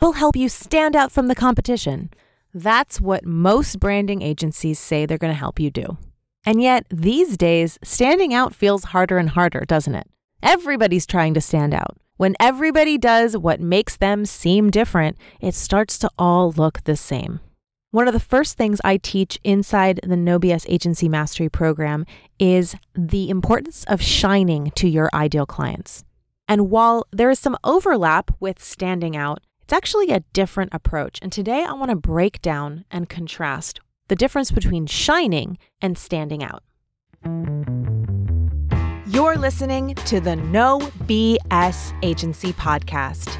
He'll help you stand out from the competition. That's what most branding agencies say they're going to help you do. And yet, these days, standing out feels harder and harder, doesn't it? Everybody's trying to stand out. When everybody does what makes them seem different, it starts to all look the same. One of the first things I teach inside the No BS Agency Mastery program is the importance of shining to your ideal clients. And while there is some overlap with standing out, it's actually a different approach. And today I want to break down and contrast the difference between shining and standing out. You're listening to the No BS Agency podcast.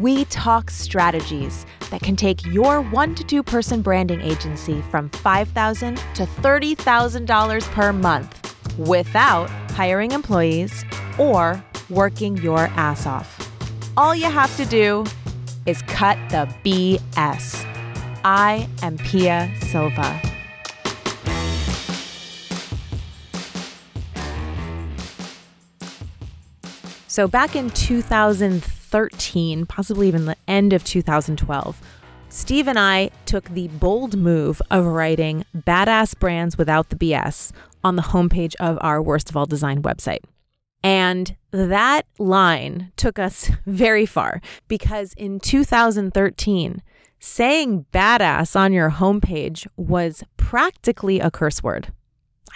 We talk strategies that can take your one to two person branding agency from 5,000 to $30,000 per month without hiring employees or working your ass off. All you have to do is cut the BS. I am Pia Silva. So, back in 2013, possibly even the end of 2012, Steve and I took the bold move of writing Badass Brands Without the BS on the homepage of our Worst of All Design website. And that line took us very far because in 2013, saying badass on your homepage was practically a curse word.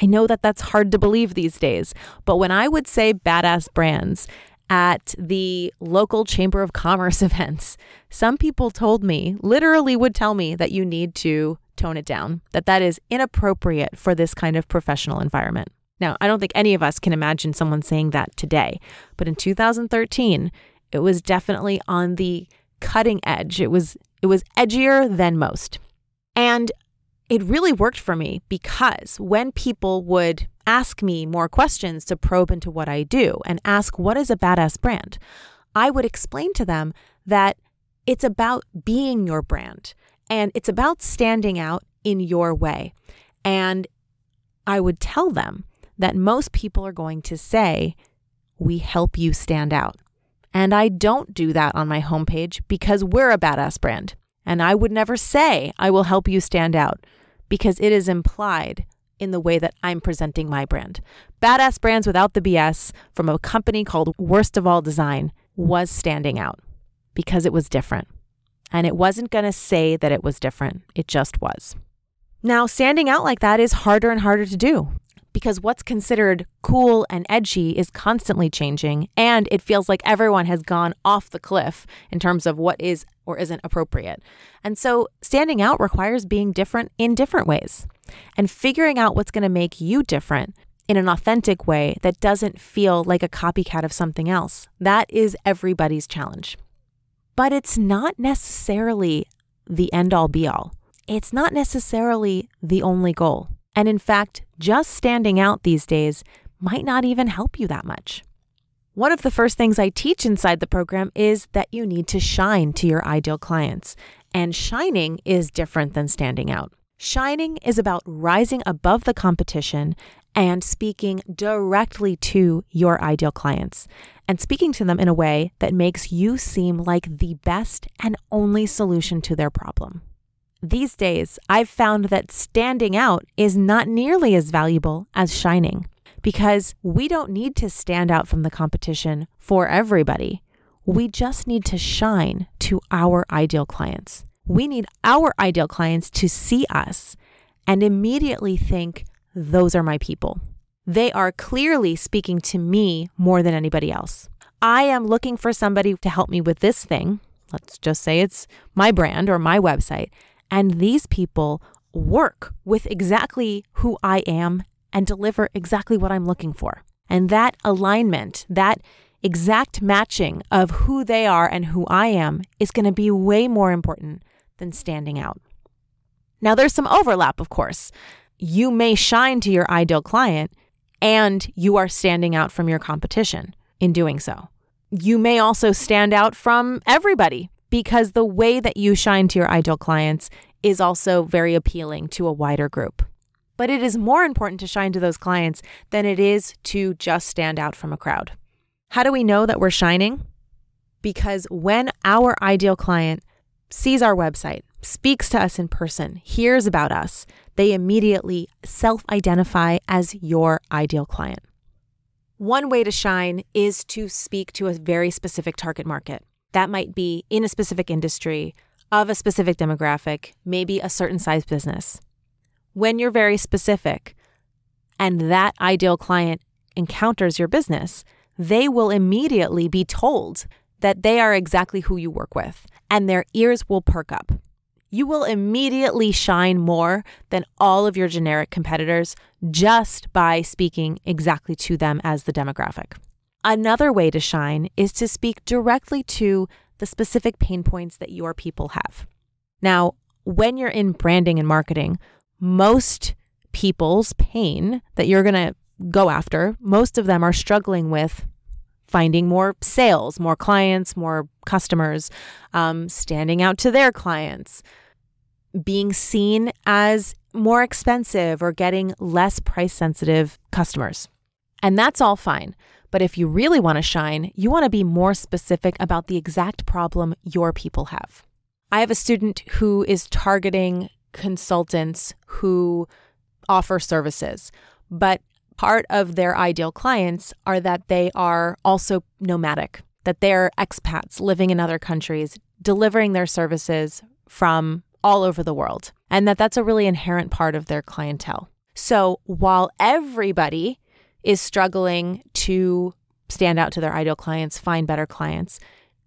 I know that that's hard to believe these days, but when I would say badass brands at the local Chamber of Commerce events, some people told me, literally would tell me that you need to tone it down, that that is inappropriate for this kind of professional environment. Now, I don't think any of us can imagine someone saying that today, but in 2013, it was definitely on the cutting edge. It was it was edgier than most. And it really worked for me because when people would ask me more questions to probe into what I do and ask what is a badass brand, I would explain to them that it's about being your brand and it's about standing out in your way. And I would tell them that most people are going to say, We help you stand out. And I don't do that on my homepage because we're a badass brand. And I would never say, I will help you stand out because it is implied in the way that I'm presenting my brand. Badass Brands Without the BS from a company called Worst of All Design was standing out because it was different. And it wasn't going to say that it was different, it just was. Now, standing out like that is harder and harder to do because what's considered cool and edgy is constantly changing, and it feels like everyone has gone off the cliff in terms of what is or isn't appropriate. And so, standing out requires being different in different ways and figuring out what's going to make you different in an authentic way that doesn't feel like a copycat of something else. That is everybody's challenge. But it's not necessarily the end all be all. It's not necessarily the only goal. And in fact, just standing out these days might not even help you that much. One of the first things I teach inside the program is that you need to shine to your ideal clients. And shining is different than standing out. Shining is about rising above the competition and speaking directly to your ideal clients and speaking to them in a way that makes you seem like the best and only solution to their problem. These days, I've found that standing out is not nearly as valuable as shining because we don't need to stand out from the competition for everybody. We just need to shine to our ideal clients. We need our ideal clients to see us and immediately think, those are my people. They are clearly speaking to me more than anybody else. I am looking for somebody to help me with this thing. Let's just say it's my brand or my website. And these people work with exactly who I am and deliver exactly what I'm looking for. And that alignment, that exact matching of who they are and who I am is going to be way more important than standing out. Now, there's some overlap, of course. You may shine to your ideal client and you are standing out from your competition in doing so. You may also stand out from everybody because the way that you shine to your ideal clients is also very appealing to a wider group. But it is more important to shine to those clients than it is to just stand out from a crowd. How do we know that we're shining? Because when our ideal client sees our website, speaks to us in person, hears about us, they immediately self identify as your ideal client. One way to shine is to speak to a very specific target market. That might be in a specific industry, of a specific demographic, maybe a certain size business. When you're very specific and that ideal client encounters your business, they will immediately be told that they are exactly who you work with, and their ears will perk up. You will immediately shine more than all of your generic competitors just by speaking exactly to them as the demographic. Another way to shine is to speak directly to the specific pain points that your people have. Now, when you're in branding and marketing, most people's pain that you're going to go after, most of them are struggling with finding more sales, more clients, more customers, um, standing out to their clients, being seen as more expensive or getting less price sensitive customers. And that's all fine. But if you really want to shine, you want to be more specific about the exact problem your people have. I have a student who is targeting consultants who offer services, but part of their ideal clients are that they are also nomadic, that they're expats living in other countries, delivering their services from all over the world, and that that's a really inherent part of their clientele. So while everybody is struggling to stand out to their ideal clients, find better clients,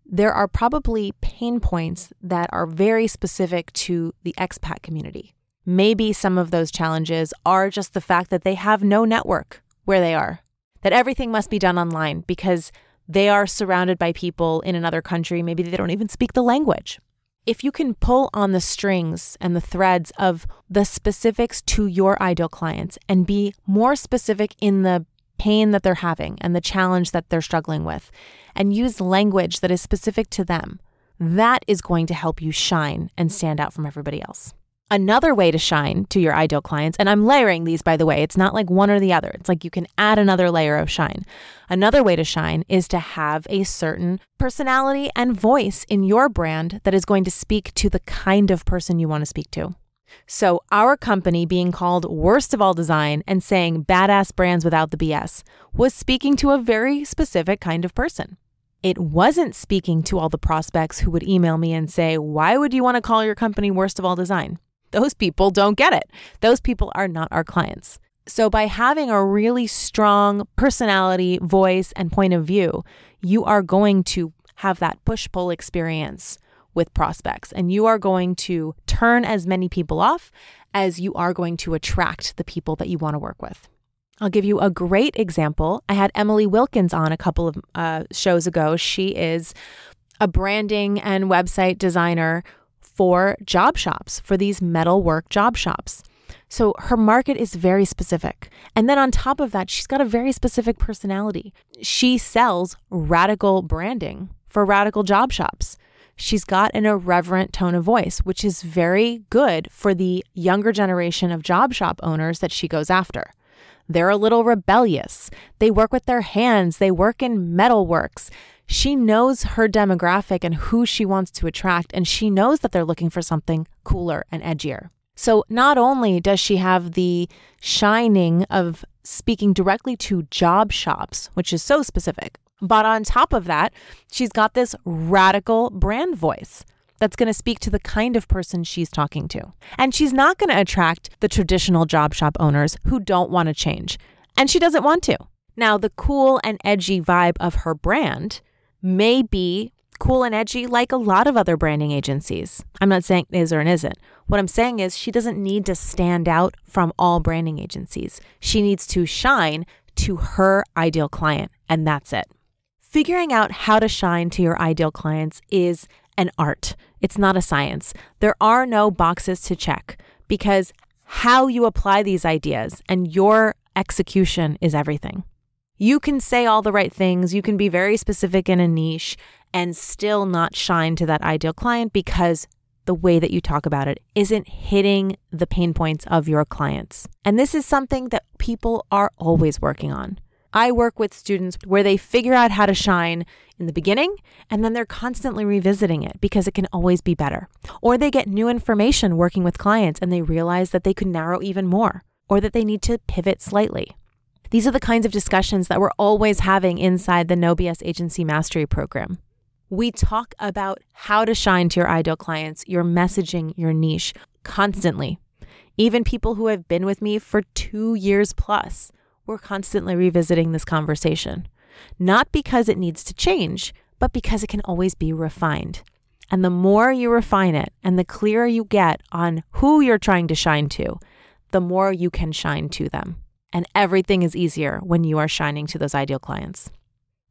there are probably pain points that are very specific to the expat community. Maybe some of those challenges are just the fact that they have no network where they are, that everything must be done online because they are surrounded by people in another country. Maybe they don't even speak the language. If you can pull on the strings and the threads of the specifics to your ideal clients and be more specific in the pain that they're having and the challenge that they're struggling with, and use language that is specific to them, that is going to help you shine and stand out from everybody else. Another way to shine to your ideal clients, and I'm layering these by the way, it's not like one or the other. It's like you can add another layer of shine. Another way to shine is to have a certain personality and voice in your brand that is going to speak to the kind of person you want to speak to. So, our company being called Worst of All Design and saying badass brands without the BS was speaking to a very specific kind of person. It wasn't speaking to all the prospects who would email me and say, Why would you want to call your company Worst of All Design? Those people don't get it. Those people are not our clients. So, by having a really strong personality, voice, and point of view, you are going to have that push pull experience with prospects and you are going to turn as many people off as you are going to attract the people that you want to work with. I'll give you a great example. I had Emily Wilkins on a couple of uh, shows ago. She is a branding and website designer for job shops, for these metal work job shops. So her market is very specific. And then on top of that, she's got a very specific personality. She sells radical branding for radical job shops. She's got an irreverent tone of voice, which is very good for the younger generation of job shop owners that she goes after. They're a little rebellious. They work with their hands, they work in metalworks. She knows her demographic and who she wants to attract, and she knows that they're looking for something cooler and edgier. So, not only does she have the shining of speaking directly to job shops, which is so specific, but on top of that, she's got this radical brand voice that's going to speak to the kind of person she's talking to. And she's not going to attract the traditional job shop owners who don't want to change. And she doesn't want to. Now, the cool and edgy vibe of her brand may be cool and edgy like a lot of other branding agencies. I'm not saying is or isn't. What I'm saying is she doesn't need to stand out from all branding agencies. She needs to shine to her ideal client, and that's it. Figuring out how to shine to your ideal clients is an art. It's not a science. There are no boxes to check because how you apply these ideas and your execution is everything. You can say all the right things, you can be very specific in a niche and still not shine to that ideal client because the way that you talk about it isn't hitting the pain points of your clients. And this is something that people are always working on. I work with students where they figure out how to shine in the beginning and then they're constantly revisiting it because it can always be better. Or they get new information working with clients and they realize that they could narrow even more or that they need to pivot slightly. These are the kinds of discussions that we're always having inside the No BS Agency Mastery Program. We talk about how to shine to your ideal clients, your messaging, your niche constantly. Even people who have been with me for two years plus, we're constantly revisiting this conversation. Not because it needs to change, but because it can always be refined. And the more you refine it and the clearer you get on who you're trying to shine to, the more you can shine to them. And everything is easier when you are shining to those ideal clients.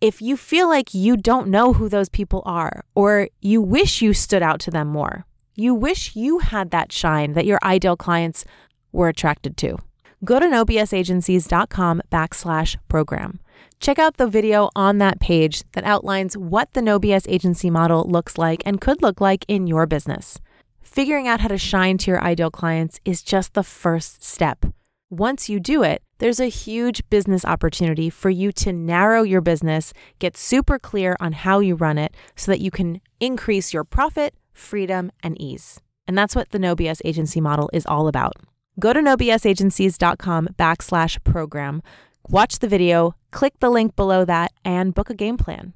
If you feel like you don't know who those people are, or you wish you stood out to them more, you wish you had that shine that your ideal clients were attracted to, go to nobsagencies.com backslash program. Check out the video on that page that outlines what the No BS agency model looks like and could look like in your business. Figuring out how to shine to your ideal clients is just the first step. Once you do it, there's a huge business opportunity for you to narrow your business, get super clear on how you run it so that you can increase your profit, freedom, and ease. And that's what the No BS agency model is all about. Go to nobsagencies.com backslash program, watch the video, click the link below that, and book a game plan.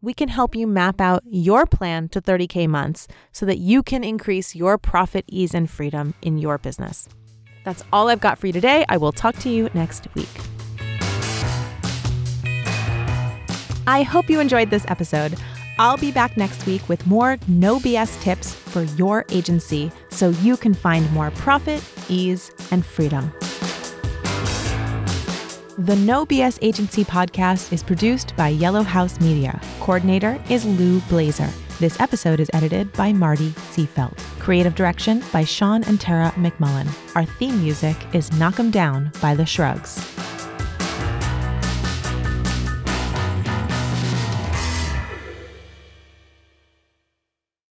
We can help you map out your plan to 30K months so that you can increase your profit, ease, and freedom in your business. That's all I've got for you today. I will talk to you next week. I hope you enjoyed this episode. I'll be back next week with more no BS tips for your agency so you can find more profit, ease, and freedom. The No BS Agency podcast is produced by Yellow House Media. Coordinator is Lou Blazer. This episode is edited by Marty Seafelt. Creative direction by Sean and Tara McMullin. Our theme music is Knock 'em Down by The Shrugs.